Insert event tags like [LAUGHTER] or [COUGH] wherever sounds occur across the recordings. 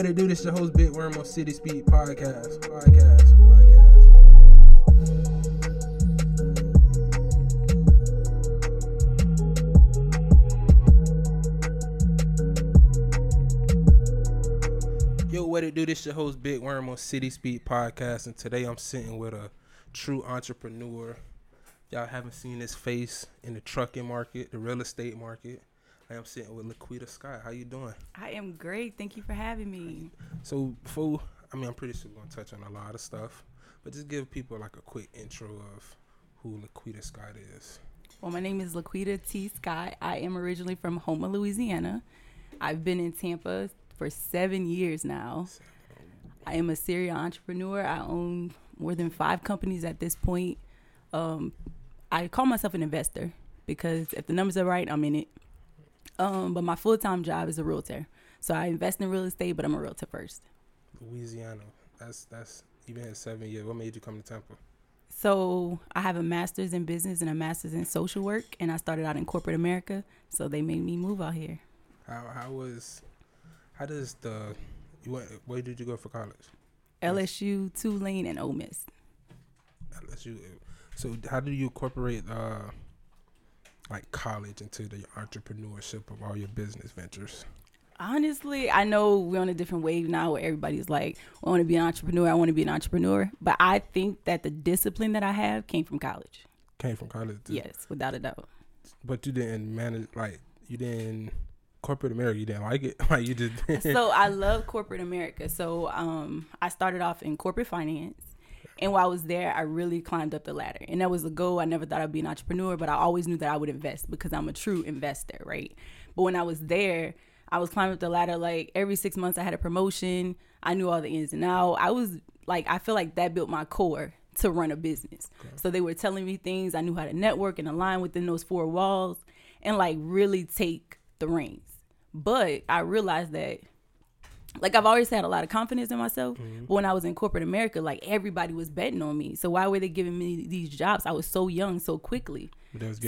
What it do? This your host, Big Worm on City Speed Podcast. Podcast. Podcast. Yo, what it do? This your host, Big Worm on City Speed Podcast, and today I'm sitting with a true entrepreneur. Y'all haven't seen his face in the trucking market, the real estate market. I am sitting with Laquita Scott. How you doing? I am great. Thank you for having me. So before, I mean, I'm pretty sure we're gonna touch on a lot of stuff, but just give people like a quick intro of who Laquita Scott is. Well, my name is Laquita T. Scott. I am originally from Houma, Louisiana. I've been in Tampa for seven years now. I am a serial entrepreneur. I own more than five companies at this point. Um, I call myself an investor because if the numbers are right, I'm in it. Um, but my full time job is a realtor. So I invest in real estate, but I'm a realtor first. Louisiana. That's that's been here seven years. What made you come to Tampa? So I have a master's in business and a master's in social work, and I started out in corporate America. So they made me move out here. How how was how does the you went where did you go for college? LSU, Tulane, and Ole Miss. LSU. So how do you incorporate uh like college into the entrepreneurship of all your business ventures? Honestly, I know we're on a different wave now where everybody's like, I want to be an entrepreneur, I want to be an entrepreneur. But I think that the discipline that I have came from college. Came from college. too. Yes, without a doubt. But you didn't manage like you didn't corporate America. You didn't like it. [LAUGHS] Like you just so I love corporate America. So um, I started off in corporate finance. And while I was there, I really climbed up the ladder. And that was the goal. I never thought I'd be an entrepreneur, but I always knew that I would invest because I'm a true investor, right? But when I was there, I was climbing up the ladder like every six months I had a promotion. I knew all the ins and outs. I was like, I feel like that built my core to run a business. So they were telling me things. I knew how to network and align within those four walls and like really take the reins. But I realized that like I've always had a lot of confidence in myself. But when I was in corporate America, like everybody was betting on me. So why were they giving me these jobs? I was so young so quickly.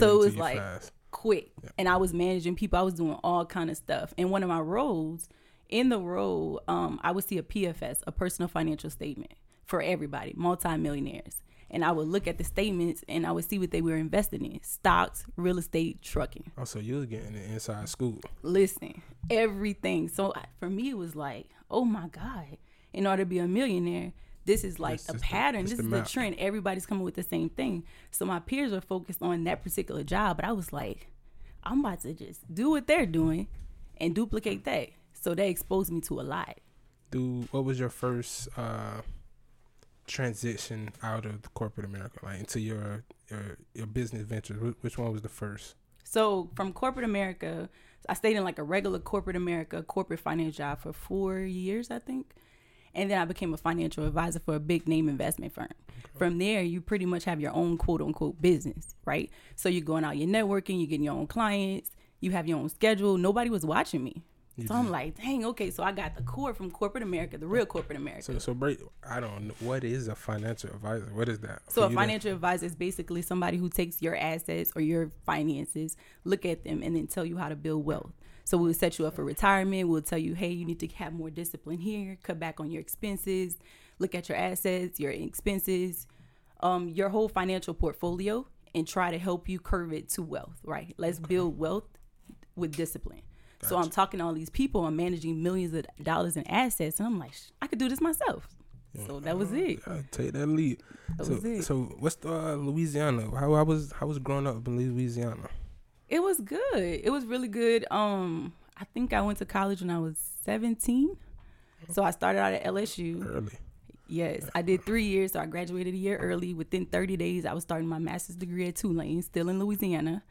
So it was like fast. quick. And I was managing people. I was doing all kind of stuff. And one of my roles in the role, um, I would see a PFS, a personal financial statement for everybody, multimillionaires. And I would look at the statements and I would see what they were investing in stocks, real estate, trucking Oh, so you was getting the inside scoop. listen, everything. So for me, it was like, oh my God, in order to be a millionaire, this is like This a is the- pattern. this the is the trend. Everybody's coming with the same thing. So my peers were focused on that particular job, but I was like, I'm about to just do what they're doing and duplicate that. So they exposed me to a lot. Dude, what was your first uh transition out of corporate America, like into your your your business ventures? Wh- Which one was the first? So from corporate America, I stayed in like a regular corporate America corporate finance job for four years, I think. And then I became a financial advisor for a big name investment firm. From there, you pretty much have your own quote unquote business, right? So you're going out, you're networking, you're getting your own clients, you have your own schedule. Nobody was watching me. You So I'm like, dang, okay. So I got the core from corporate America, the real corporate America. So so break. I don't know what is a financial advisor. What is that? So For a you to- financial advisor is basically somebody who takes your assets or your finances, look at them, and then tell you how to build wealth. So we'll set you up for retirement. We'll tell you, hey, you need to have more discipline here, cut back on your expenses, look at your assets, your expenses, um, your whole financial portfolio, and try to help you curve it to wealth. Right? Let's build wealth with discipline. So I'm talking to all these people. I'm managing millions of dollars in assets, and I'm like, "Sh- I could do this myself. So that was it. Yeah, take that lead. That so was it. so what's the uh, Louisiana? How I was how was growing up in Louisiana? It was good. It was really good. Um, I think I went to college when I was 17. So I started out at LSU. Early. Yes, I did three years. So I graduated a year early. Within 30 days, I was starting my master's degree at Tulane, still in Louisiana.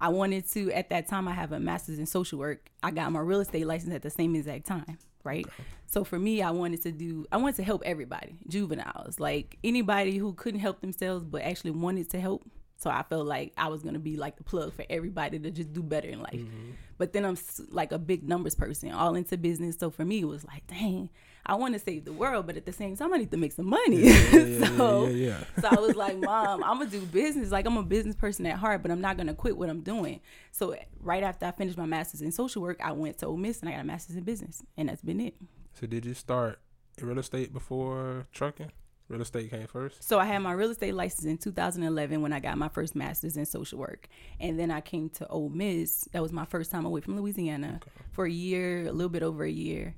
I wanted to, at that time, I have a master's in social work. I got my real estate license at the same exact time, right? So for me, I wanted to do, I wanted to help everybody, juveniles, like anybody who couldn't help themselves but actually wanted to help. So I felt like I was gonna be like the plug for everybody to just do better in life. Mm-hmm. But then I'm like a big numbers person, all into business. So for me, it was like, dang, I want to save the world, but at the same time, I need to make some money. yeah, [LAUGHS] so, yeah, yeah. so I was like, Mom, [LAUGHS] I'm gonna do business. Like I'm a business person at heart, but I'm not gonna quit what I'm doing. So right after I finished my master's in social work, I went to Ole Miss and I got a master's in business, and that's been it. So did you start in real estate before trucking? Real estate came first. So I had my real estate license in 2011 when I got my first master's in social work, and then I came to Ole Miss. That was my first time away from Louisiana okay. for a year, a little bit over a year,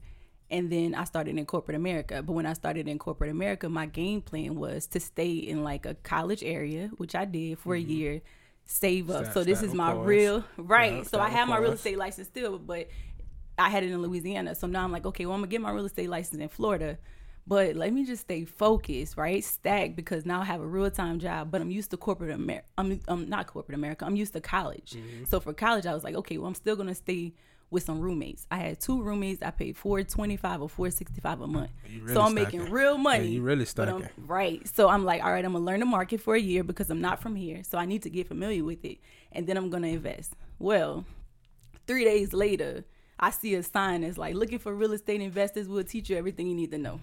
and then I started in corporate America. But when I started in corporate America, my game plan was to stay in like a college area, which I did for mm-hmm. a year, save up. So this is my course. real right. So I have my real estate license still, but I had it in Louisiana. So now I'm like, okay, well I'm gonna get my real estate license in Florida but let me just stay focused, right? Stack because now I have a real time job, but I'm used to corporate America. I'm, I'm not corporate America. I'm used to college. Mm-hmm. So for college, I was like, okay, well, I'm still gonna stay with some roommates. I had two roommates. I paid four twenty five or four sixty five a month. Really so I'm making real money. Yeah, you really stacking. Right. So I'm like, all right, I'm gonna learn the market for a year because I'm not from here. So I need to get familiar with it, and then I'm gonna invest. Well, three days later, I see a sign that's like looking for real estate investors. We'll teach you everything you need to know.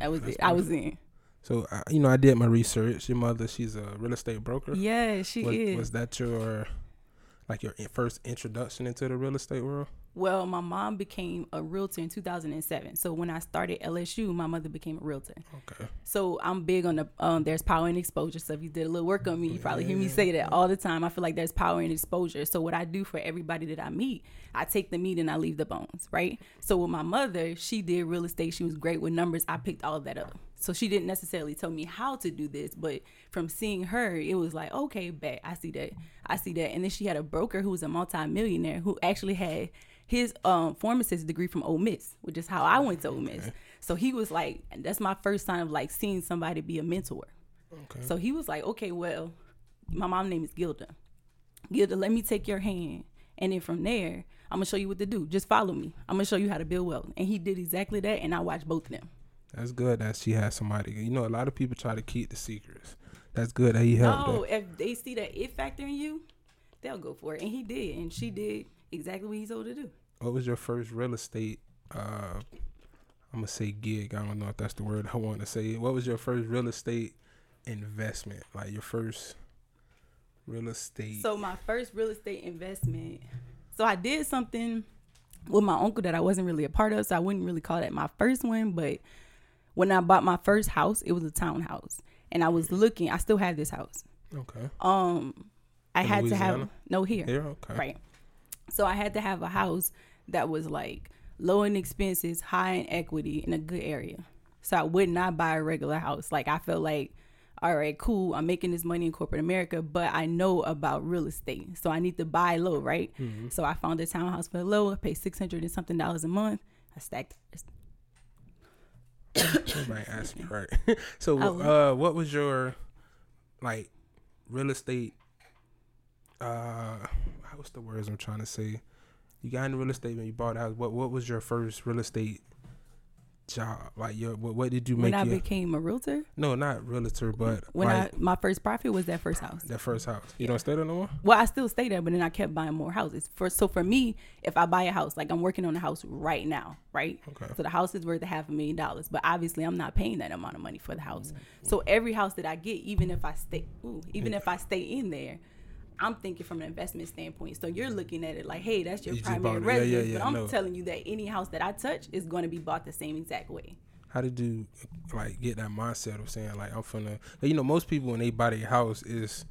That was That's it. I was in. So uh, you know, I did my research. Your mother, she's a real estate broker. Yeah, she was, is. Was that your like your first introduction into the real estate world? Well, my mom became a realtor in 2007. So when I started LSU, my mother became a realtor. Okay. So I'm big on the um, there's power and exposure. So if you did a little work on me, you probably hear me say that all the time. I feel like there's power and exposure. So what I do for everybody that I meet, I take the meat and I leave the bones, right? So with my mother, she did real estate. She was great with numbers. I picked all of that up. So she didn't necessarily tell me how to do this, but from seeing her, it was like, okay, bet I see that. I see that. And then she had a broker who was a multimillionaire who actually had his um pharmacist degree from Ole Miss, which is how I went to Ole Miss. Okay. So he was like, that's my first sign of like seeing somebody be a mentor. Okay. So he was like, okay, well, my mom's name is Gilda. Gilda, let me take your hand, and then from there, I'm gonna show you what to do. Just follow me. I'm gonna show you how to build wealth. And he did exactly that, and I watched both of them. That's good that she has somebody. You know, a lot of people try to keep the secrets. That's good that he helped. No, if they see that it factor in you, they'll go for it, and he did, and she did exactly what he told her to do what was your first real estate? Uh, I'm gonna say gig. I don't know if that's the word I want to say. What was your first real estate investment? Like your first real estate. So my first real estate investment. So I did something with my uncle that I wasn't really a part of, so I wouldn't really call that my first one. But when I bought my first house, it was a townhouse, and I was looking. I still have this house. Okay. Um, I In had Louisiana? to have no here. Here, okay. Right. So I had to have a house that was like low in expenses, high in equity, in a good area. So I would not buy a regular house. Like I felt like, all right, cool, I'm making this money in corporate America, but I know about real estate. So I need to buy low, right? Mm-hmm. So I found a townhouse for low, I paid six hundred and something dollars a month. I stacked [COUGHS] me right. [LAUGHS] so uh what was your like real estate uh what's the words I'm trying to say? you got into real estate when you bought a house. What what was your first real estate job? Like your what, what did you make? When I your, became a realtor? No, not realtor, but when like, I my first profit was that first house. That first house. You yeah. don't stay there no more? Well, I still stay there, but then I kept buying more houses. For so for me, if I buy a house, like I'm working on a house right now, right? Okay. So the house is worth a half a million dollars, but obviously I'm not paying that amount of money for the house. Mm-hmm. So every house that I get, even if I stay, ooh, even yeah. if I stay in there I'm thinking from an investment standpoint. So you're looking at it like, hey, that's your you primary residence. Yeah, yeah, yeah, but I'm no. telling you that any house that I touch is going to be bought the same exact way. How did you like get that mindset of saying like I'm finna? You know, most people when they buy their house is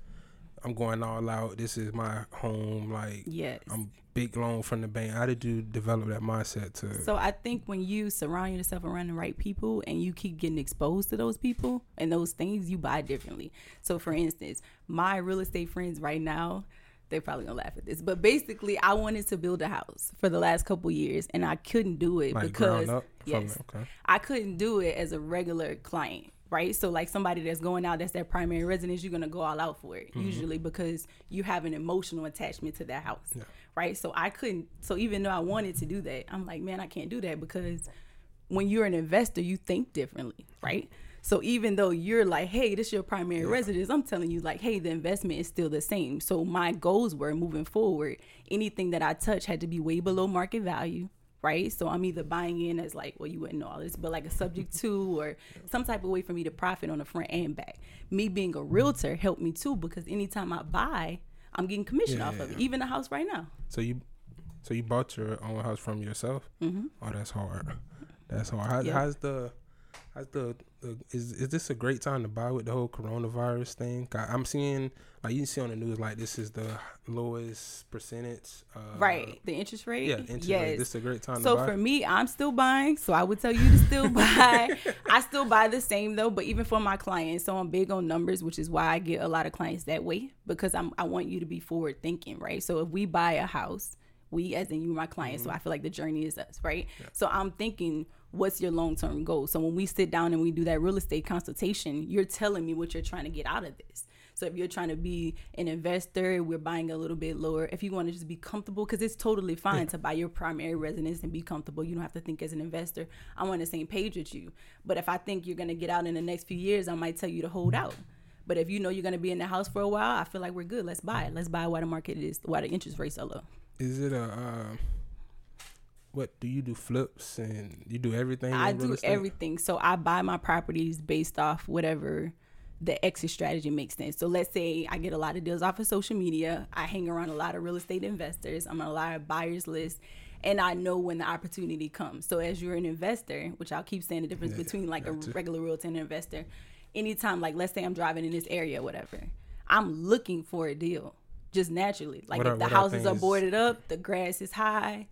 I'm going all out. This is my home. Like, yes, I'm big loan from the bank. How did you develop that mindset to? So I think when you surround yourself around the right people and you keep getting exposed to those people and those things, you buy differently. So for instance, my real estate friends right now, they're probably gonna laugh at this, but basically, I wanted to build a house for the last couple years, and I couldn't do it like because yes, okay. I couldn't do it as a regular client right? So like somebody that's going out, that's their primary residence, you're gonna go all out for it mm-hmm. usually because you have an emotional attachment to that house, yeah. right? So I couldn't. So even though I wanted to do that, I'm like, man, I can't do that because when you're an investor, you think differently, right? So even though you're like, hey, this is your primary yeah. residence, I'm telling you like, hey, the investment is still the same. So my goals were moving forward. Anything that I touch had to be way below market value right? So I'm either buying in as like, well, you wouldn't know all this, but like a subject [LAUGHS] to or some type of way for me to profit on the front and back. Me being a realtor helped me too because anytime I buy, I'm getting commission yeah, off of it. Even the house right now. So you, so you bought your own house from yourself? Mm-hmm. Oh, that's hard. That's hard. How. How's the the, the is is this a great time to buy with the whole coronavirus thing? I- I'm seeing like you see on the news like this is the lowest percentage. Uh, right. The interest rate. Yeah, interest yes. rate. This is a great time So to buy. for me, I'm still buying. So I would tell you to still [LAUGHS] buy. I still buy the same though, but even for my clients, so I'm big on numbers, which is why I get a lot of clients that way because I'm I want you to be forward thinking, right? So if we buy a house, we as in you my client, so I feel like the journey is us, right? So I'm thinking what's your long-term goal? So when we sit down and we do that real estate consultation, you're telling me what you're trying to get out of this. So if you're trying to be an investor, we're buying a little bit lower. If you want to just be comfortable, because it's totally fine to buy your primary residence and be comfortable. You don't have to think as an investor, I'm on the same page with you. But if I think you're going to get out in the next few years, I might tell you to hold out. But if you know you're going to be in the house for a while, I feel like we're good. Let's buy it. Let's buy it while the market is, while the interest rates are low. is it a um, what do you do flips and you do everything? I do estate? everything. So I buy my properties based off whatever the exit strategy makes sense. So let's say I get a lot of deals off of social media. I hang around a lot of real estate investors. I'm on a lot of buyers list. And I know when the opportunity comes. So as you're an investor, which I'll keep saying the difference Yeah, between like a regular realtor and an investor, anytime like let's say I'm driving in this area, whatever, I'm looking for a deal. Just naturally. Like What if are- the houses are boarded up, the grass is high,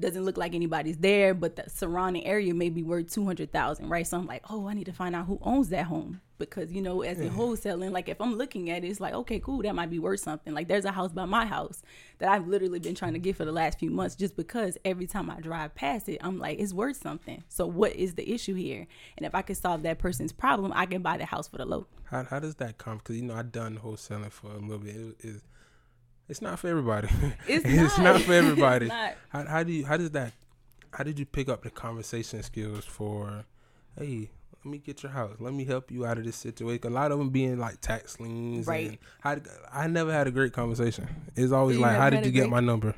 doesn't look like anybody's there, but the surrounding area may be worth two hundred thousand, right? So I'm like, oh, I need to find out who owns that home because you know, as in wholesaling, like if I'm looking at it, it's like, okay, cool, that might be worth something. Like there's a house by my house that I've literally been trying to get for the last few months, just because every time I drive past it, I'm like, it's worth something. So what is the issue here? And if I can solve that person's problem, I can buy the house for the low. How how does that come? Because you know I've done wholesaling for a little bit. It, it's it's not for everybody. [LAUGHS] It's not. not. for everybody. It's [LAUGHS] not. How how do you how does that how did you pick up the conversation skills for hey let me get your house let me help you out of this situation a lot of them being like tax liens Right. and how I never had a great conversation it's always You like how did you get my number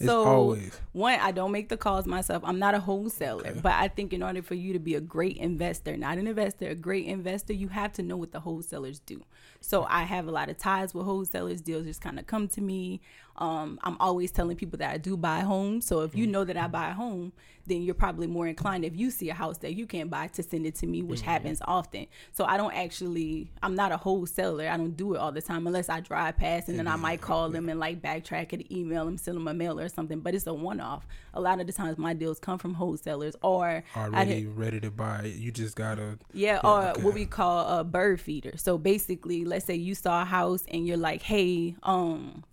it's So, always one, I don't make the calls myself. I'm not a wholesaler, Okay. but I think in order for you to be a great investor, not an investor, a great investor, you have to know what the wholesalers do. So I have a lot of ties with wholesalers. Deals just kind of come to me. Um, I'm always telling people that I do buy homes. So if you mm. know that I buy a home, then you're probably more inclined if you see a house that you can't buy to send it to me, which mm-hmm. happens often. So I don't actually, I'm not a wholesaler. I don't do it all the time unless I drive past and then I might mm-hmm. call them and like backtrack it, email them, send them a mail or something. But it's a one off. A lot of the times my deals come from wholesalers or already ready to buy you just gotta yeah, Yeah, or okay. what we call a bird feeder. So basically, let's say you saw a house and you're like, "Hey, um,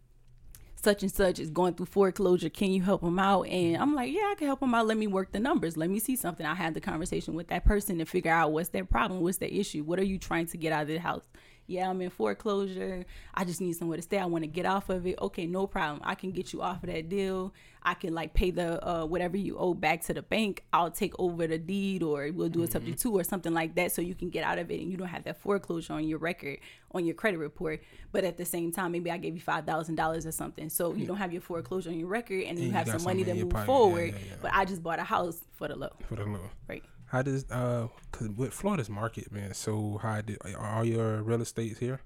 such and such is going through foreclosure. Can you help them out?" And I'm like, "Yeah, I can help them out. Let me work the numbers. Let me see something." I had the conversation with that person to figure out what's their problem, what's their issue, what are you trying to get out of the house. Yeah, I'm in foreclosure. I just need somewhere to stay. I want to get off of it. Okay, no problem. I can get you off of that deal. I can like pay the uh, whatever you owe back to the bank. I'll take over the deed, or we'll do a subject to, or something like that, so you can get out of it and you don't have that foreclosure on your record on your credit report. But at the same time, maybe I gave you five thousand dollars or something, so you don't have your foreclosure on your record, and you you have some money to move pocket. Yeah, forward. yeah, yeah. But I just bought a house for the low, for the low right? How does uh cause with Florida's market man so high did, are all your real estates here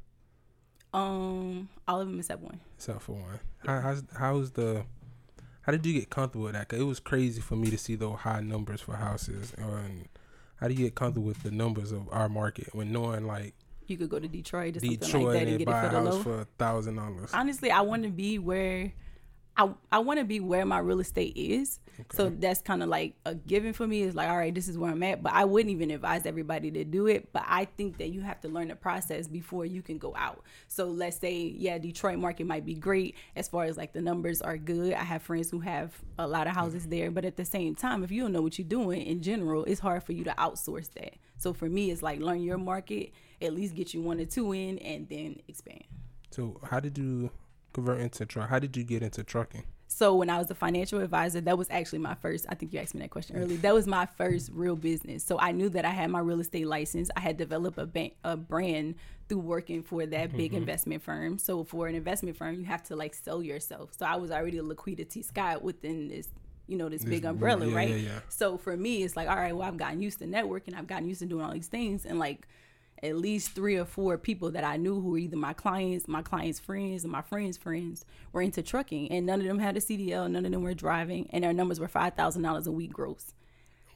Um, all of them except one. except for one. How, how's how's the how did you get comfortable with that? Cause it was crazy for me to see those high numbers for houses. And how do you get comfortable with the numbers of our market when knowing like You could go to Detroit or something Detroit like that and, and get buy it a for the house low. for a thousand dollars? honestly, I want to be where I I want to be where my real estate is. So that's kind of like a given for me. Is like, all right, this is where I'm at. But I wouldn't even advise everybody to do it. But I think that you have to learn the process before you can go out. So let's say, yeah, Detroit market might be great as far as like the numbers are good. I have friends who have a lot of mm-hmm. houses there. But at the same time, if you don't know what you're doing in general, it's hard for you to outsource that. So for me, it's like learn your market, at least get you one or two in, and then expand. So how did you convert into truck? How did you get into trucking? So when I was a financial advisor, that was actually my first. I think you asked me that question earlier. That was my first real business. So I knew that I had my real estate license. I had developed a bank, a brand through working for that big mm-hmm. investment firm. So for an investment firm, you have to like sell yourself. So I was already a liquidity sky within this, you know, this, big umbrella, yeah, right? yeah, yeah. So for me, it's like, all right, well, I've gotten used to networking. I've gotten used to doing all these things, and like at least three or four people that I knew who were either my clients, my clients' friends, and my friends' friends were into trucking, and none of them had a CDL, none of them were driving, and their numbers were five thousand dollars a week gross.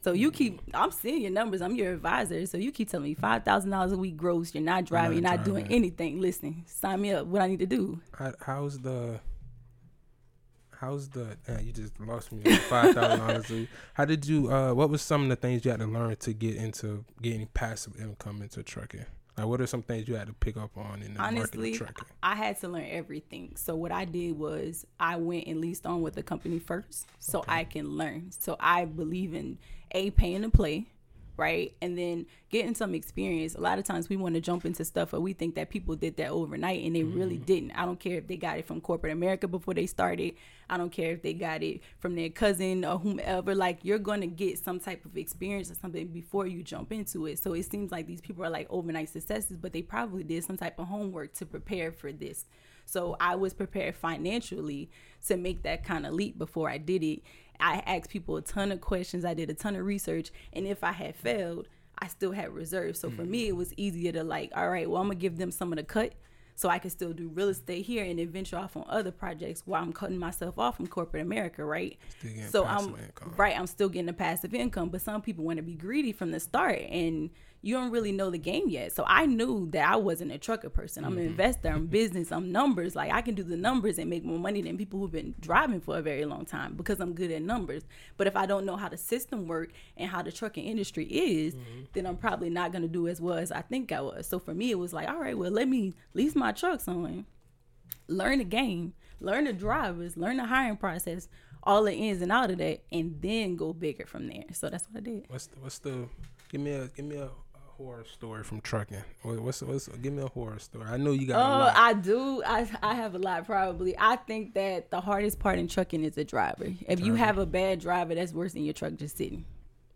So you keep, I'm seeing your numbers. I'm your advisor. So you keep telling me five thousand dollars a week gross. You're not driving. You're not, doing driving. anything. Listen, sign me up. What I need to do? How, how's the how's the uh, you just lost me five thousand dollars how did you uh what was some of the things you had to learn to get into getting passive income into trucking like what are some things you had to pick up on in the market of trucking I had to learn everything. So what I did was I went and leased on with the company first, so I can learn. So I believe in a paying to play, right, and then getting some experience. A lot of times we want to jump into stuff, but we think that people did that overnight, and they really mm-hmm. didn't. I don't care if they got it from corporate America before they started. I don't care if they got it from their cousin or whomever. Like you're gonna get some type of experience or something before you jump into it. So it seems like these people are like overnight successes, but they probably did some type of homework to prepare for this. So I was prepared financially to make that kind of leap before I did it. I asked people a ton of questions. I did a ton of research, and if I had failed, I still had reserves. So for me, it was easier to like, all right, well, I'm gonna give them some of the cut so I can still do real estate here and then venture off on other projects while I'm cutting myself off from corporate America, right? So I'm income. right. I'm still getting a passive income, but some people want to be greedy from the start, and you don't really know the game yet. So I knew that I wasn't a trucker person. I'm an mm-hmm. investor. I'm [LAUGHS] business. I'm numbers. Like I can do the numbers and make more money than people who've been driving for a very long time because I'm good at numbers. But if I don't know how the system work and how the trucking industry is, mm-hmm. then I'm probably not gonna do as well as I think I was. So for me, it was like, all right, well, let me lease my trucks on learn the game, learn the drivers, learn the hiring process, all the ins and out of that, and then go bigger from there. So that's what I did. what's the, what's the give me a give me a horror story from trucking What- what's, what's give me a horror story i know you got a Oh, lot. I do. I I have a lot probably. I think that the hardest part in trucking is the driver. If you have a bad driver, that's worse than your truck just sitting.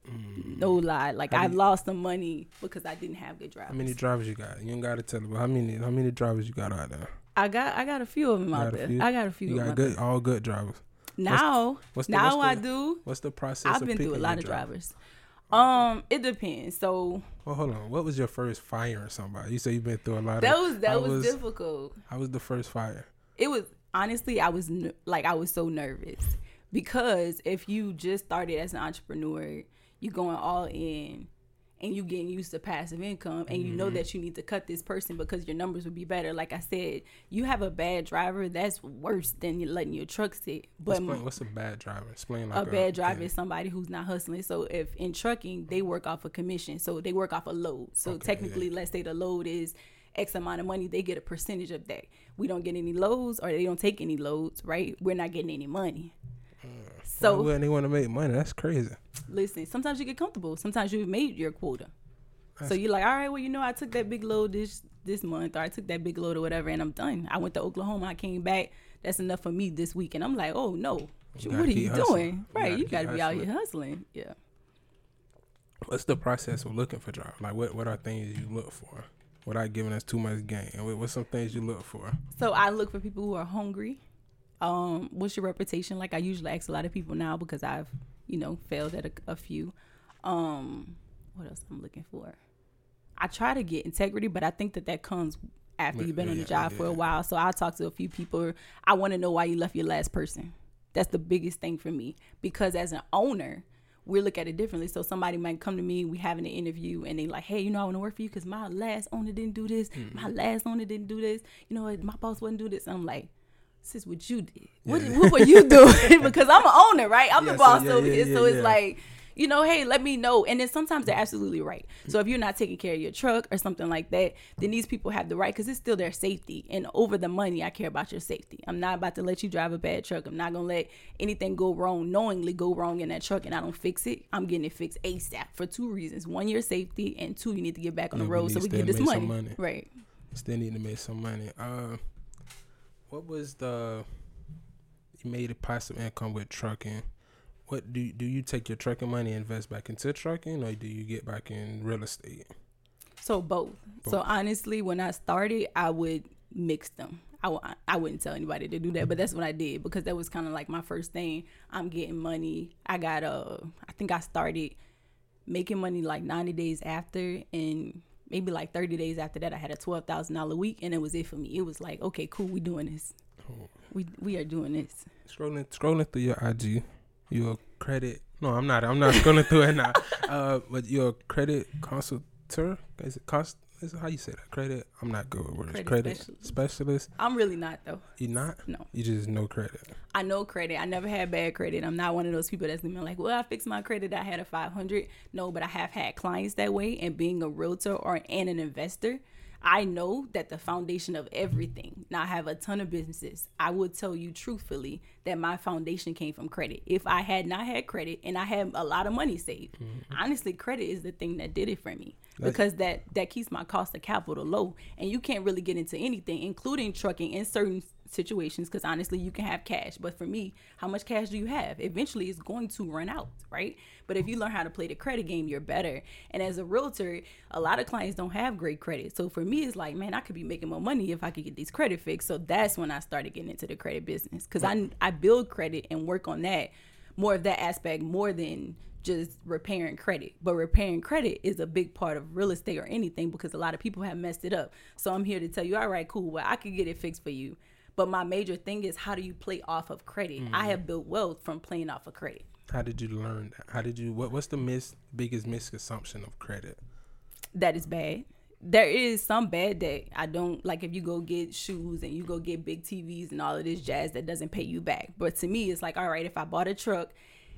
Mm. No lie. Like How I lost some money because I didn't have good drivers. how many drivers you got you don't gotta tell about how many how many drivers you got out there I got I got a few of them out there. I got a few you of them got good all good drivers Now, what's the- now what's I do. what's the process I've been through a lot of driver? drivers. Um, it depends. So well hold on what was your first fire or somebody you say you've been through a lot that of was that how was, difficult. I was the first fire It was honestly, I was like I was so nervous because if you just started as an entrepreneur, you're going all in and you getting used to passive income and you know Mm-hmm. that you need to cut this person because your numbers would be better. Like I said, you have a bad driver, that's worse than you letting your truck sit. But Explain, what's a bad driver explain like a bad driver yeah. is somebody who's not hustling. So if in trucking, they work off a commission. So they work off a load. So Okay, technically, yeah. let's say the load is X amount of money, they get a percentage of that. We don't get any loads or they don't take any loads, right? We're not getting any money. So wouldn't they want to make money that's crazy listen, sometimes you get comfortable. Sometimes you've made your quota. so you're like, all right, well, you know, I took that big load this this month, or I took that big load or whatever, and I'm done. I went to Oklahoma, I came back. That's enough for me this week, and I'm like, oh no, what are you hustling. doing? You Right, gotta you got to be out here hustling. Yeah. what's the process of looking for jobs? like what what are things you look for without giving us too much game What- what's some things you look for So I look for people who are hungry. Um, what's your reputation? Like I usually ask a lot of people now because I've, you know, failed at a, a few. Um, what else I'm looking for? I try to get integrity, but I think that that comes after you've been on the yeah, job for a while. So I talk to a few people. I want to know why you left your last person. That's the biggest thing for me because as an owner, we look at it differently. So somebody might come to me, we having an interview, and they like, hey, you know, I want to work for you because my last owner didn't do this, Mm-hmm. my last owner didn't do this. You know, my boss wouldn't do this. And I'm like, this is what you did. What, what were you doing? [LAUGHS] [LAUGHS] because I'm an owner, right? I'm Yeah, the so boss yeah, over yeah, here. yeah, so it's like, you know, hey, let me know. And then sometimes they're absolutely right. So if you're not taking care of your truck or something like that, then these people have the right because it's still their safety. And over the money, I care about your safety. I'm not about to let you drive a bad truck. I'm not gonna let anything go wrong, knowingly go wrong in that truck, and I don't fix it. I'm getting it fixed ASAP for two reasons: one, your safety, and two, you need to get back on Yeah, the road so we can get this money. money. Right. Still need to make some money. Uh, what was the you made a passive income with trucking? What do do you take your trucking money and invest back into trucking, or do you get back in real estate? So both. So honestly, when I started, I would mix them. I w- I wouldn't tell anybody to do that, but that's what I did because that was kind of like my first thing. I'm getting money. I got uh, I think I started making money like 90 days after, and maybe like 30 days after that, I had a twelve thousand dollar week, and it was it for me. It was like, okay, cool, we doing this. We we are doing this. Scrolling scrolling through your IG, your credit No, I'm not. I'm not going through it now. [LAUGHS] Uh, but you're credit consultor. Is it cost? How you say that? Credit. I'm not good with words. Credit Credit, specialist. specialist. I'm really not though. You not? No. You just know credit. I know credit. I never had bad credit. I'm not one of those people that's gonna be like, well, I fixed my credit. I had a 500. No, but I have had clients that way. And being a realtor or and an investor, I know that the foundation of everything. Now I have a ton of businesses. I would tell you truthfully that my foundation came from credit. If I had not had credit and I had a lot of money saved, mm-hmm. honestly, credit is the thing that did it for me because that that keeps my cost of capital low. And you can't really get into anything, including trucking in certain situations because honestly you can have cash but for me how much cash do you have eventually it's going to run out right but if you learn how to play the credit game you're better and as a realtor a lot of clients don't have great credit so for me it's like man i could be making more money if i could get these credit fixed so that's when i started getting into the credit business because i i build credit and work on that more of that aspect more than just repairing credit. But repairing credit is a big part of real estate or anything because a lot of people have messed it up. So I'm here to tell you, all right, cool. Well, I could get it fixed for you. But my major thing is how do you play off of credit? I mm. have built wealth from playing off of credit. How did you learn that? How did you? What What's the mis biggest misconception of credit? That is bad. There is some bad that I don't like if you go get shoes and you go get big TVs and all of this jazz that doesn't pay you back. But to me, it's like, all right, if I bought a truck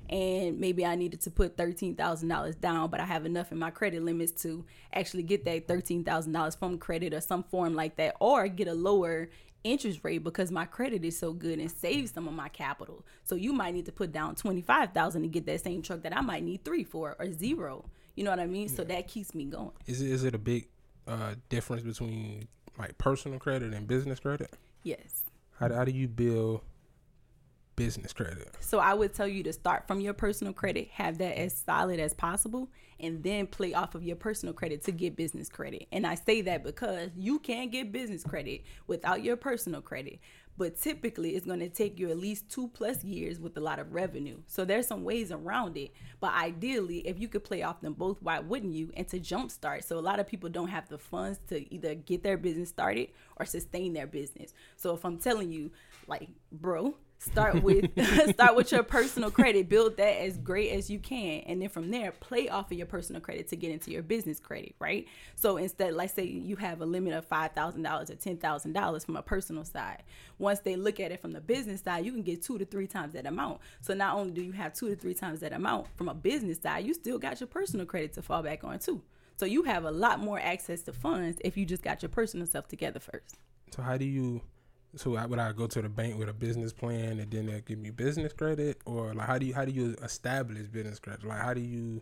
and maybe I needed to put thirteen thousand dollars down, but I have enough in my credit limits to actually get that thirteen thousand dollars from credit or some form like that, or get a lower interest rate because my credit is so good and save some of my capital. So you might need to put down twenty five thousand to get that same truck that I might need three for or zero. You know what I mean? So that keeps me going. Is it is it a big uh, difference between like personal credit and business credit? Yes. How, how do you build business credit? So I would tell you to start from your personal credit, have that as solid as possible, and then play off of your personal credit to get business credit. And I say that because you can get business credit without your personal credit. But typically, it's going to take you at least two plus years with a lot of revenue. So there's some ways around it. But ideally, if you could play off them both, why wouldn't you? And to jumpstart. So a lot of people don't have the funds to either get their business started or sustain their business. So if I'm telling you, like, bro, start with [LAUGHS] [LAUGHS] start with your personal credit. Build that as great as you can. And then from there play off of your personal credit to get into your business credit right? So instead like say you have a limit of $5000 or $10000 from a personal side. Once they look at it from the business side you can get two to three times that amount. So not only do you have two to three times that amount from a business side you still got your personal credit to fall back on too. So you have a lot more access to funds if you just got your personal self together first. So how do you? So I, would I go to the bank with a business plan and then they'll give me business credit, or like how do you how do you establish business credit? Like how do you?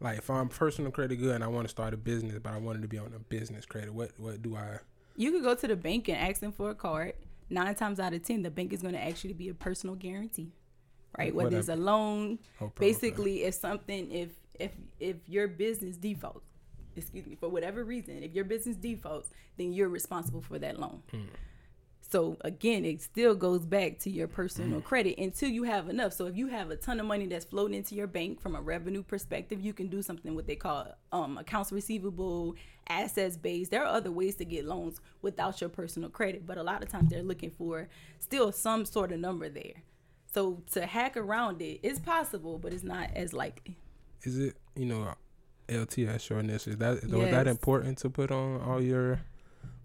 Like if I'm personal credit good and I want to start a business, but I wanted to be on a business credit, what what do I? You could go to the bank and ask them for a card. Nine times out of ten, the bank is going to actually be a personal guarantee, right? Whether it's a loan, Oh, basically, if something, if if if your business defaults, excuse me, for whatever reason, if your business defaults, then you're responsible for that loan. Hmm. So again, it still goes back to your personal credit until you have enough. So if you have a ton of money that's floating into your bank from a revenue perspective, you can do something what they call um, accounts receivable, assets based. There are other ways to get loans without your personal credit, but a lot of times they're looking for still some sort of number there. So to hack around it is possible, but it's not as likely. Is it you know LTS shortness? Is that is that Yes. important to put on all your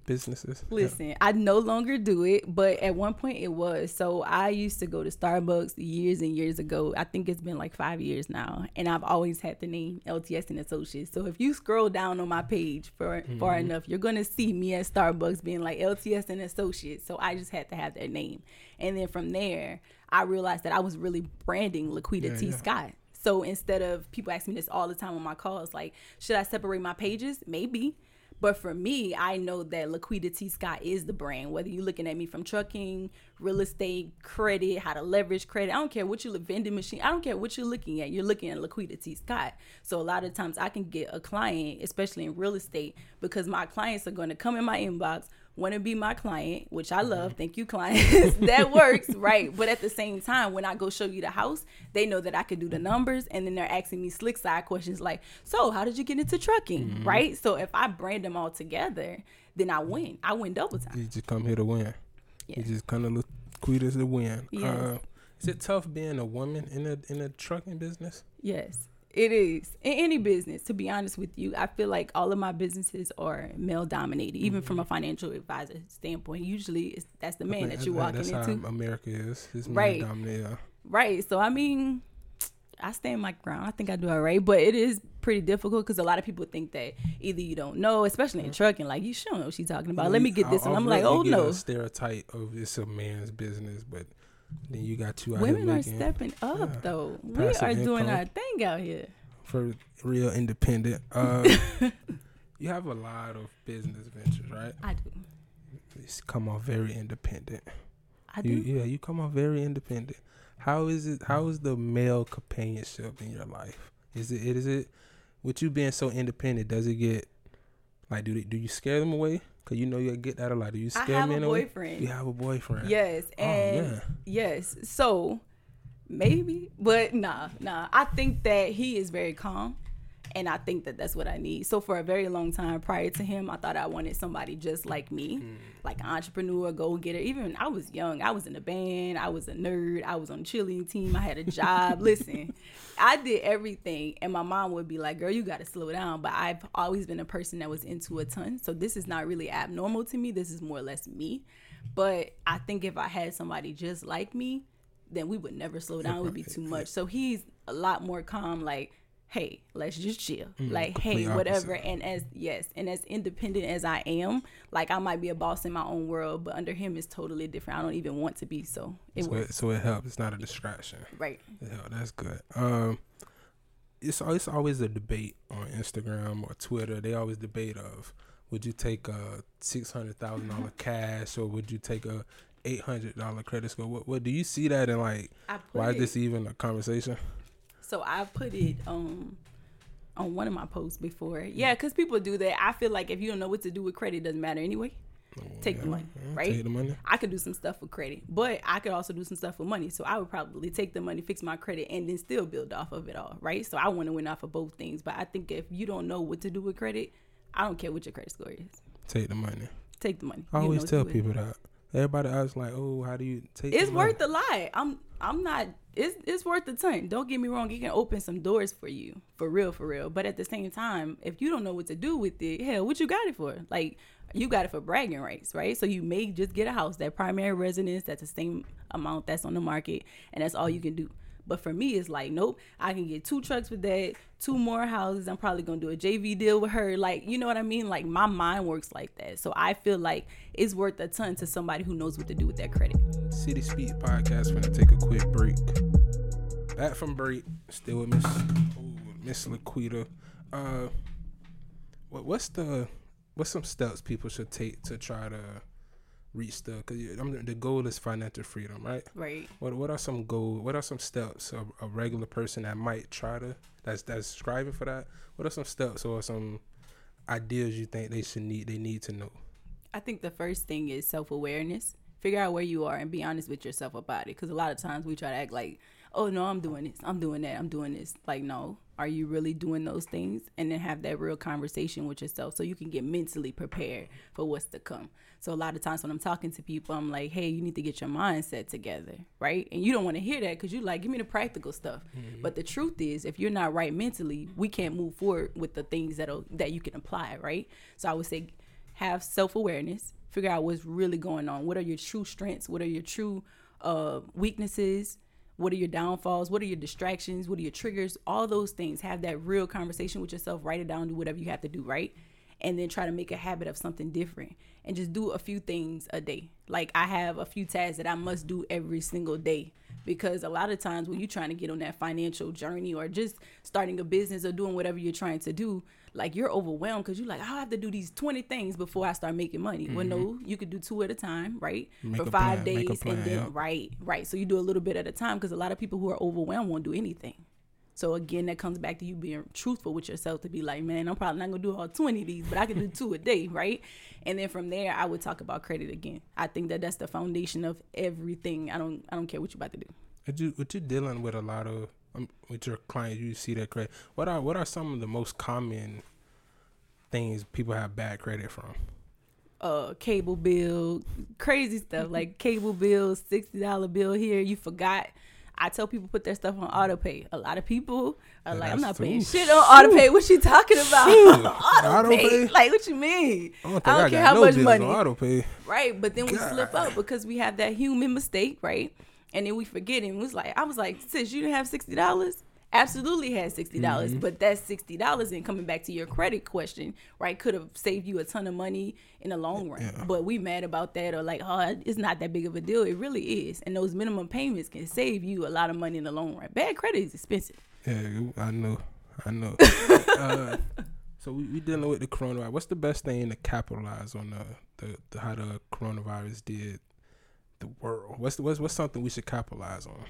businesses? Listen, I no longer do it, but at one point it was. So I used to go to Starbucks years and years ago. I think it's been like five years now, and I've always had the name LTS and Associates. So if you scroll down on my page for far mm-hmm. enough, you're gonna see me at Starbucks being like LTS and Associates. So I just had to have that name, and then from there, I realized that I was really branding Laquita Yeah, T. yeah. Scott. So instead of people asking me this all the time on my calls, like, should I separate my pages? Maybe. But for me, I know that Laquita T. Scott is the brand. Whether you're looking at me from trucking, real estate, credit, how to leverage credit, I don't care what you look vending machine. I don't care what you're looking at. You're looking at Laquita T. Scott. So a lot of times I can get a client, especially in real estate, because my clients are going to come in my inbox, want to be my client, which I love. Mm-hmm. Thank you, clients. [LAUGHS] that works, [LAUGHS] right? But at the same time, when I go show you the house, they know that I can do the mm-hmm. numbers, and then they're asking me slick side questions like, "So, how did you get into trucking?" Mm-hmm. Right? So if I brand them all together, then I win. I win double time. You just come here to win. Yeah. You just kind of look Quita's to win. Yes. Uh, Is it tough being a woman in a in a trucking business? Yes, it is. In any business, to be honest with you, I feel like all of my businesses are male dominated, even from a Mm-hmm. financial advisor standpoint. Usually, it's, that's the man that you're walking that's into. how America is. It's Right. right. dominated. Right. So I mean, I stand my ground. I think I do all right, but it is pretty difficult because a lot of people think that either you don't know, especially in trucking, like you should know what she's talking about. Let me get this, and I'm like, oh no, stereotype of it's a man's business, but then you got two out women are stepping up yeah, though. We passive are doing our thing out here. for real independent. [LAUGHS] Uh, [LAUGHS] you have a lot of business ventures, right? I do. You come off very independent. I do. You, yeah, you come off very independent. How is it? How is the male companionship in your life? Is it? Is it? With you being so independent, does it get like do they, do you scare them away? Cause you know you get that a lot. Do you I scare have a boyfriend. You have a boyfriend. Yes, Oh and man. yes. So maybe, but nah, nah. I think that he is very calm, and I think that that's what I need. So for a very long time prior to him, I thought I wanted somebody just like me, mm. like an entrepreneur, go getter. Even I was young, I was in a band, I was a nerd, I was on the cheerleading team, I had a job. [LAUGHS] Listen, I did everything, and my mom would be like, "Girl, you got to slow down." But I've always been a person that was into a ton, so this is not really abnormal to me. This is more or less me. But I think if I had somebody just like me, then we would never slow down. It would be too much. So he's a lot more calm, like, hey, let's just chill. like, hey, whatever. opposite. And as yes, and as independent as I am, like I might be a boss in my own world, but under him it's totally different. I don't even want to be. So it So works. it, so it helps. It's not a distraction. Right. Yeah, that's good. Um, it's it's always a debate on Instagram or Twitter. They always debate of would you take a six hundred thousand dollar cash or would you take a eight hundred dollar credit score? What what do you see that and like why is this even a conversation? So I put it um on one of my posts before. Yeah, because people do that. I feel like if you don't know what to do with credit, it doesn't matter anyway. Take the money, right? Take the money. I could do some stuff with credit, but I could also do some stuff with money. So I would probably take the money, fix my credit, and then still build off of it all, right? So I want to win off of both things. But I think if you don't know what to do with credit, I don't care what your credit score is. Take the money. Take the money. I You always know tell people that. Everybody else like, oh, how do you take? It's the money? worth a lot. I'm I'm not it's it's worth a ton. Don't get me wrong, it can open some doors for you. For real, for real. But at the same time, if you don't know what to do with it, hell, what you got it for? Like you got it for bragging rights, right? So you may just get a house, that primary residence, that's the same amount that's on the market, and that's all you can do. But for me, it's like, nope, I can get two trucks with that, two more houses. I'm probably gonna do a JV deal with her. Like, you know what I mean? Like, my mind works like that. So I feel like it's worth a ton to somebody who knows what to do with that credit. City Speed Podcast. Gonna take a quick break. Back from break, still with Miss Miss Laquita. Uh, what what's the what's some steps people should take to try to reach the? Cause I'm, the goal is financial freedom, right? Right. What what are some goal? What are some steps a, a regular person that might try to that's that's striving for that? What are some steps or some ideas you think they should need they need to know? I think the first thing is self awareness. Figure out where you are and be honest with yourself about it. Because a lot of times we try to act like, oh, no, I'm doing this, I'm doing that, I'm doing this. Like, no, are you really doing those things? And then have that real conversation with yourself so you can get mentally prepared for what's to come. So a lot of times when I'm talking to people, I'm like, hey, you need to get your mindset together, right? And you don't want to hear that because you like, give me the practical stuff. But the truth is, if you're not right mentally, we can't move forward with the things that'll that you can apply, right? So I would say have self awareness, figure out what's really going on. What are your true strengths? What are your true uh, weaknesses? What are your downfalls? What are your distractions? What are your triggers? All those things. Have that real conversation with yourself. Write it down. Do whatever you have to do, right? And then try to make a habit of something different and just do a few things a day. Like I have a few tasks that I must do every single day because a lot of times when you're trying to get on that financial journey or just starting a business or doing whatever you're trying to do, like you're overwhelmed because you're like, oh, I have to do these 20 things before I start making money. Well, mm-hmm. no, you could do two at a time, right? Make For five plan, days plan, and then, yeah. right, right. So you do a little bit at a time because a lot of people who are overwhelmed won't do anything. So again, that comes back to you being truthful with yourself to be like, man, I'm probably not gonna do all 20 of these, but I can do [LAUGHS] two a day, right? And then from there, I would talk about credit again. I think that that's the foundation of everything. I don't, I don't care what you're about to do. What you what you dealing with a lot of um, with your clients, you see that credit. What are what are some of the most common things people have bad credit from? uh cable bill, crazy stuff like [LAUGHS] cable bill, sixty dollar bill here. You forgot. I tell people put their stuff on autopay. A lot of people are Yeah, like, I'm not paying shit on autopay. What you talking about? auto [LAUGHS] Auto pay? pay? Like what you mean? I don't I I, don't care got how no much money. on auto pay. Right, but then we slip up because we have that human mistake, right? And then we forget it. And it was like, I was like, sis, you didn't have sixty dollars. Absolutely had sixty dollars, Mm-hmm. but that sixty dollars and coming back to your credit question, right, could have saved you a ton of money in the long run. Yeah. But we mad about that or like, oh, it's not that big of a deal. It really is, and those minimum payments can save you a lot of money in the long run. Bad credit is expensive. Yeah, I know, I know. [LAUGHS] uh, so we, we dealing with the coronavirus. What's the best thing to capitalize on the, the, the how the coronavirus did the world? What's the, what's what's something we should capitalize on?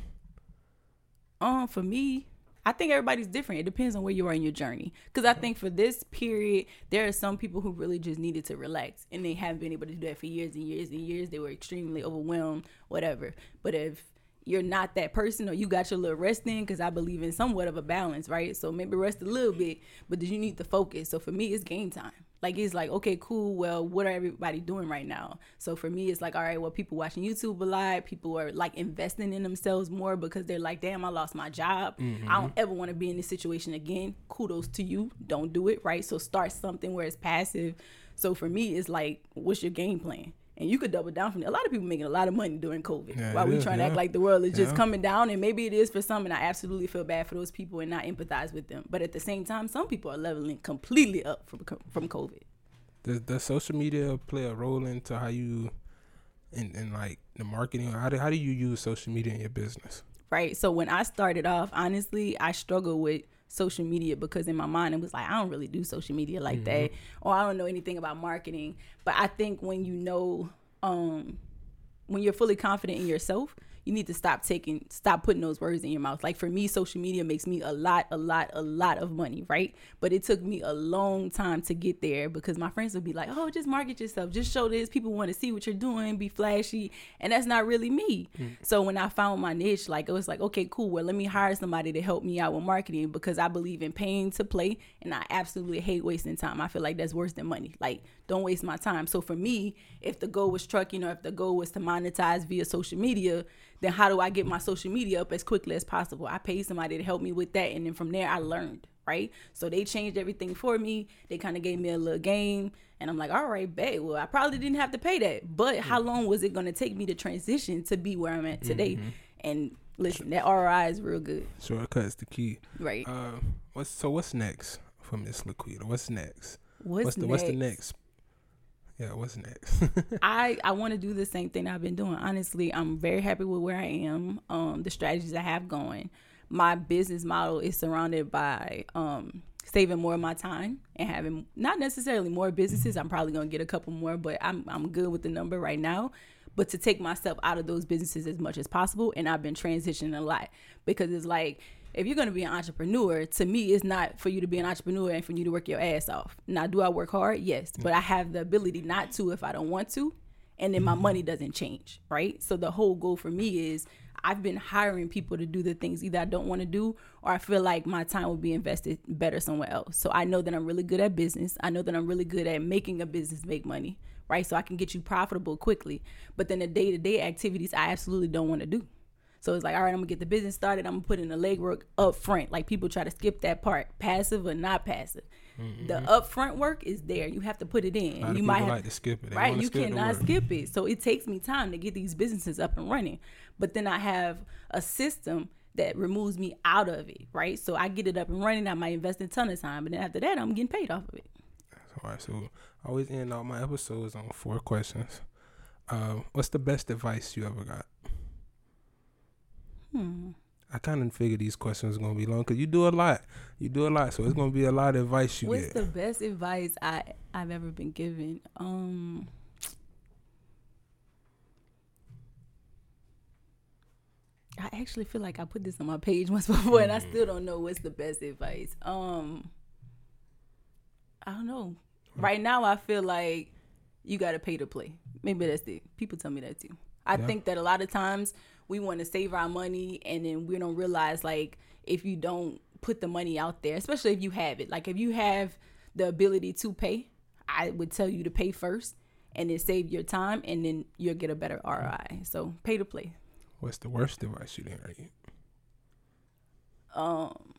Um, for me, I think everybody's different. It depends on where you are in your journey. Because I think for this period, there are some people who really just needed to relax, and they haven't been able to do that for years and years and years. They were extremely overwhelmed, whatever. But if you're not that person, or you got your little rest in, because I believe in somewhat of a balance, right? So maybe rest a little bit, but you need to focus. So for me, it's game time. Like it's like okay, cool. Well, what are everybody doing right now? So for me, it's like all right. Well, people watching YouTube a lot. People are like investing in themselves more because they're like, damn, I lost my job. Mm-hmm. I don't ever want to be in this situation again. Kudos to you. Don't do it. Right. So start something where it's passive. So for me, it's like, what's your game plan? And you could double down from it. A lot of people making a lot of money during COVID. Yeah, while we is, trying to act like the world is just Yeah. coming down, and maybe it is for some, and I absolutely feel bad for those people and not empathize with them. But at the same time, some people are leveling completely up from from COVID. Does, does social media play a role into how you, in, in like the marketing? How do how do you use social media in your business? right? So when I started off, honestly, I struggled with social media because in my mind it was like I don't really do social media like that, or I don't know anything about marketing. But I think when you know, um, when you're fully confident in yourself, you need to stop taking, stop putting those words in your mouth. Like for me, social media makes me a lot, a lot, a lot of money, right? But it took me a long time to get there because my friends would be like, "Oh, just market yourself, just show this. People want to see what you're doing, be flashy," and that's not really me. Mm. So when I found my niche, like it was like, okay, cool. Well, let me hire somebody to help me out with marketing because I believe in paying to play, and I absolutely hate wasting time. I feel like that's worse than money. Like, don't waste my time. So for me, if the goal was trucking or if the goal was to monetize via social media, then how do I get my social media up as quickly as possible? I paid somebody to help me with that, and then from there I learned. Right, so they changed everything for me. They kind of gave me a little game, and I'm like, all right, babe. Well, I probably didn't have to pay that, but how long was it going to take me to transition to be where I'm at today? And listen, that ROI is real good, Shortcuts the key. right? Uh, what's so what's next for Miss Laquita? What's next? What's, what's the next? what's the next? Yeah, what's [LAUGHS] next? I I want to do the same thing I've been doing. Honestly, I'm very happy with where I am. Um, the strategies I have going. My business model is surrounded by um saving more of my time and having not necessarily more businesses. I'm probably gonna get a couple more, but I'm I'm good with the number right now. But to take myself out of those businesses as much as possible, and I've been transitioning a lot because it's like if you're going to be an entrepreneur, to me, it's not for you to be an entrepreneur and for you to work your ass off. Now, do I work hard? Yes, but I have the ability not to if I don't want to, and then my mm-hmm. money doesn't change, right? So the whole goal for me is I've been hiring people to do the things either I don't want to do or I feel like my time would be invested better somewhere else. So I know that I'm really good at business. I know that I'm really good at making a business make money, right? So I can get you profitable quickly. But then the day to day activities, I absolutely don't want to do. So it's like, all right, I'm gonna get the business started. I'm gonna put in the legwork up front. Like people try to skip that part, passive or not passive. The upfront work is there. You have to put it in. Mm-hmm. You might have like to skip it. They right you skip cannot skip it so it takes me time to get these businesses up and running but then i have a system that removes me out of it right so i get it up and running i might invest a ton of time but then after that i'm getting paid off of it All right, so I always end all my episodes on four questions. Uh, what's the best advice you ever got? Hmm. I kind of figured these questions are gonna be long because you do a lot. You do a lot, so it's gonna be a lot of advice you what's get. the best advice i i've ever been given um I actually feel like I put this on my page [LAUGHS] once before, and I Mm. still don't know what's the best advice. Um, I don't know. Right now, I feel like you got to pay to play. Maybe that's it. People tell me that too. I Yeah. think that a lot of times we want to save our money, and then we don't realize like if you don't put the money out there, especially if you have it. Like if you have the ability to pay, I would tell you to pay first, and then save your time, and then you'll get a better ROI. So pay to play. What's the worst advice you didn't get? Um,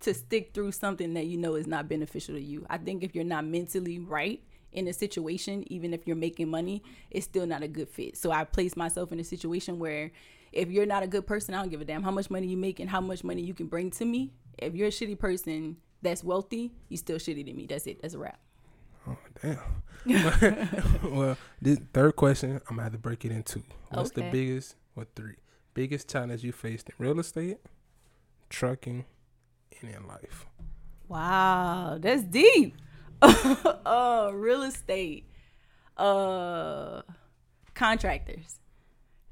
to stick through something that you know is not beneficial to you. I think if you're not mentally right in a situation, even if you're making money, it's still not a good fit. So I place myself in a situation where if you're not a good person, I don't give a damn how much money you make and how much money you can bring to me. If you're a shitty person that's wealthy, you still shitty to me. That's it. That's a wrap. Oh damn. [LAUGHS] [LAUGHS] well, this third question, I'm gonna have to break it in two. What's the biggest what three biggest challenge you faced in real estate, trucking, and in life? Wow, that's deep. [LAUGHS] uh, real estate, uh, contractors,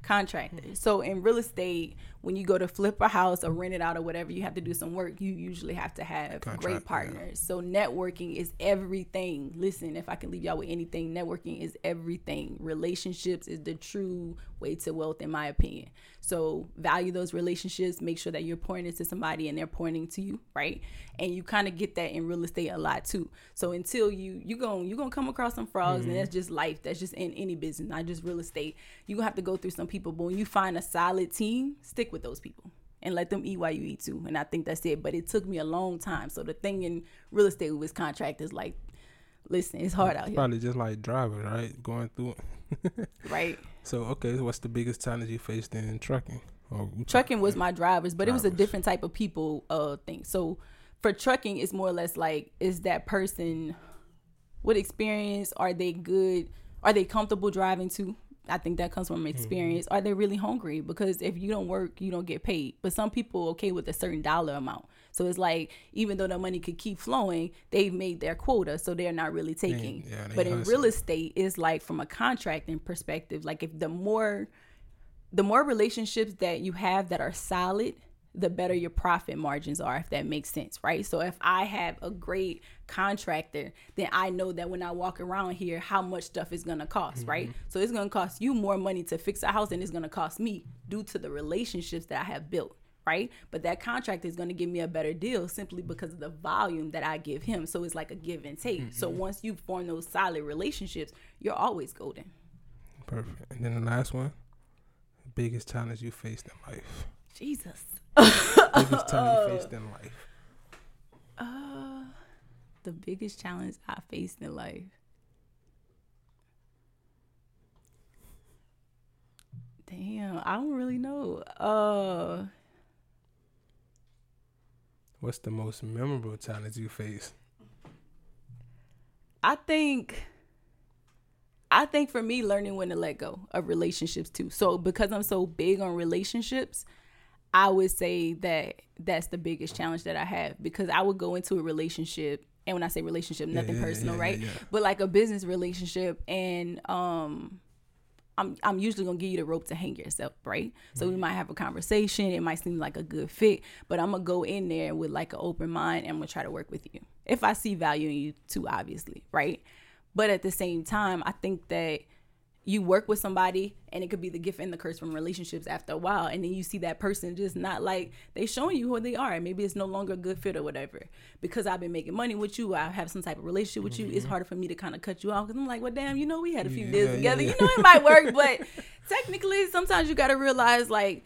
contractors. So in real estate, when you go to flip a house or rent it out or whatever, you have to do some work. You usually have to have Contract, great yeah. partners. So networking is everything. Listen, if I can leave y'all with anything, networking is everything. Relationships is the true way to wealth, in my opinion. So value those relationships. Make sure that you're pointing to somebody and they're pointing to you, right? And you kind of get that in real estate a lot too. So until you you going you gonna come across some frogs, and mm-hmm. that's just life. That's just in any business, not just real estate. You gonna have to go through some people, but when you find a solid team, stick with those people and let them eat while you eat too. And I think that's it. But it took me a long time. So the thing in real estate with contractors, like, listen, it's hard out here, Probably just like driving, right? Going through it. [LAUGHS] right? So okay, what's the biggest challenge you faced in trucking? Or trucking was my drivers, but it was a different type of people uh thing. So for trucking, it's more or less like is that person what experience are they good? Are they comfortable driving too? I think that comes from experience. Are they really hungry? Because if you don't work, you don't get paid. But some people okay with a certain dollar amount. So it's like even though the money could keep flowing, they've made their quota, so they're not really taking. yeah, they but in real estate, it's like from a contracting perspective, like if the more the more relationships that you have that are solid, the better your profit margins are, if that makes sense, right? So if I have a great contractor, then I know that when I walk around here, how much stuff is gonna cost, mm-hmm. right? So it's gonna cost you more money to fix a house than it's gonna cost me due to the relationships that I have built. Right, but that contractor is going to give me a better deal simply because of the volume that I give him. So it's like a give and take. So mm-hmm. once you form those solid relationships, you're always golden. perfect. And then the last one, biggest challenge you faced in life. Jesus. Biggest challenge you faced in life. Uh, the biggest challenge I faced in life. Damn, I don't really know. Uh, What's the most memorable challenge you faced? I think I think for me learning when to let go of relationships too. So because I'm so big on relationships, I would say that that's the biggest challenge that I have because I would go into a relationship and when I say relationship, nothing yeah, personal, yeah, right? yeah, yeah. But like a business relationship and um I'm I'm usually gonna give you the rope to hang yourself, right? So we might have a conversation. It might seem like a good fit, but I'm gonna go in there with like an open mind and I'm gonna try to work with you if I see value in you too, obviously, right? But at the same time, I think that you work with somebody and it could be the gift and the curse from relationships after a while and then you see that person just not like they showing you who they are and maybe it's no longer a good fit or whatever. Because i've been making money with you i have some type of relationship with you it's mm-hmm. harder for me to kind of cut you off because i'm like well damn you know we had a few Yeah, deals together. yeah. you know it might work [LAUGHS] but technically sometimes you got to realize like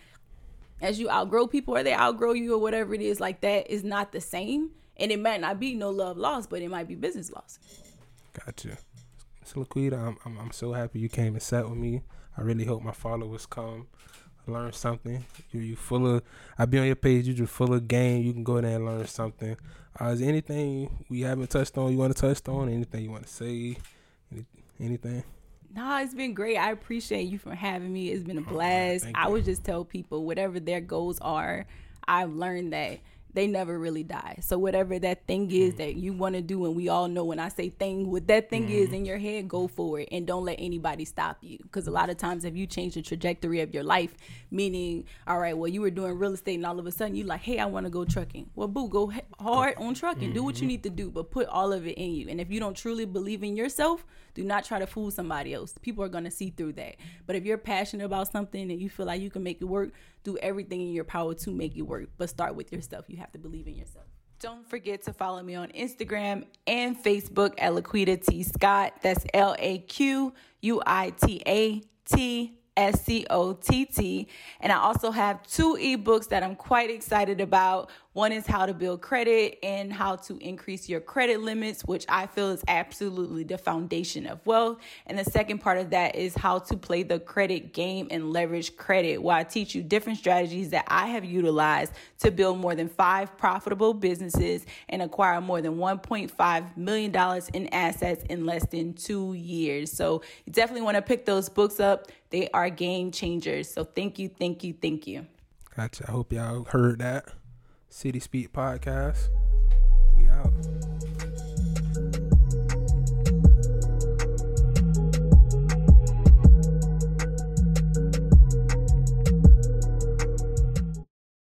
as you outgrow people or they outgrow you or whatever it is like that is not the same and it might not be no love lost but it might be business loss Got you. Laquita, I'm, I'm I'm so happy you came and sat with me. I really hope my followers come, learn something. You you full of. I be on your page. You just full of game. You can go there and learn something. Uh, is there anything we haven't touched on? You want to touch on? Anything you want to say? Any, anything? Nah, it's been great. I appreciate you for having me. It's been a blast. thank I would just tell people whatever their goals are, I've learned that they never really die. So whatever that thing Mm. is that you want to do, and we all know when I say thing, what that thing is in your head, go for it, and don't let anybody stop you. Because a lot of times, if you change the trajectory of your life, meaning, all right, well, you were doing real estate, and all of a sudden you like, hey, I want to go trucking. Well, boo, go hard on trucking. Do what you need to do, but put all of it in you. And if you don't truly believe in yourself, do not try to fool somebody else. People are going to see through that. But if you're passionate about something and you feel like you can make it work, do everything in your power to make it work. But start with yourself. You have to believe in yourself. Don't forget to follow me on Instagram and Facebook at Laquita T. Scott. That's L A Q U I T A T S C O T T. And I also have two ebooks that I'm quite excited about. One is how to build credit and how to increase your credit limits, which I feel is absolutely the foundation of wealth. And the second part of that is how to play the credit game and leverage credit, where I teach you different strategies that I have utilized to build more than five profitable businesses and acquire more than $1.5 million in assets in less than two years. So you definitely want to pick those books up. They are game changers. So thank you, thank you, thank you. Gotcha. I hope y'all heard that. City Speak Podcast. We out.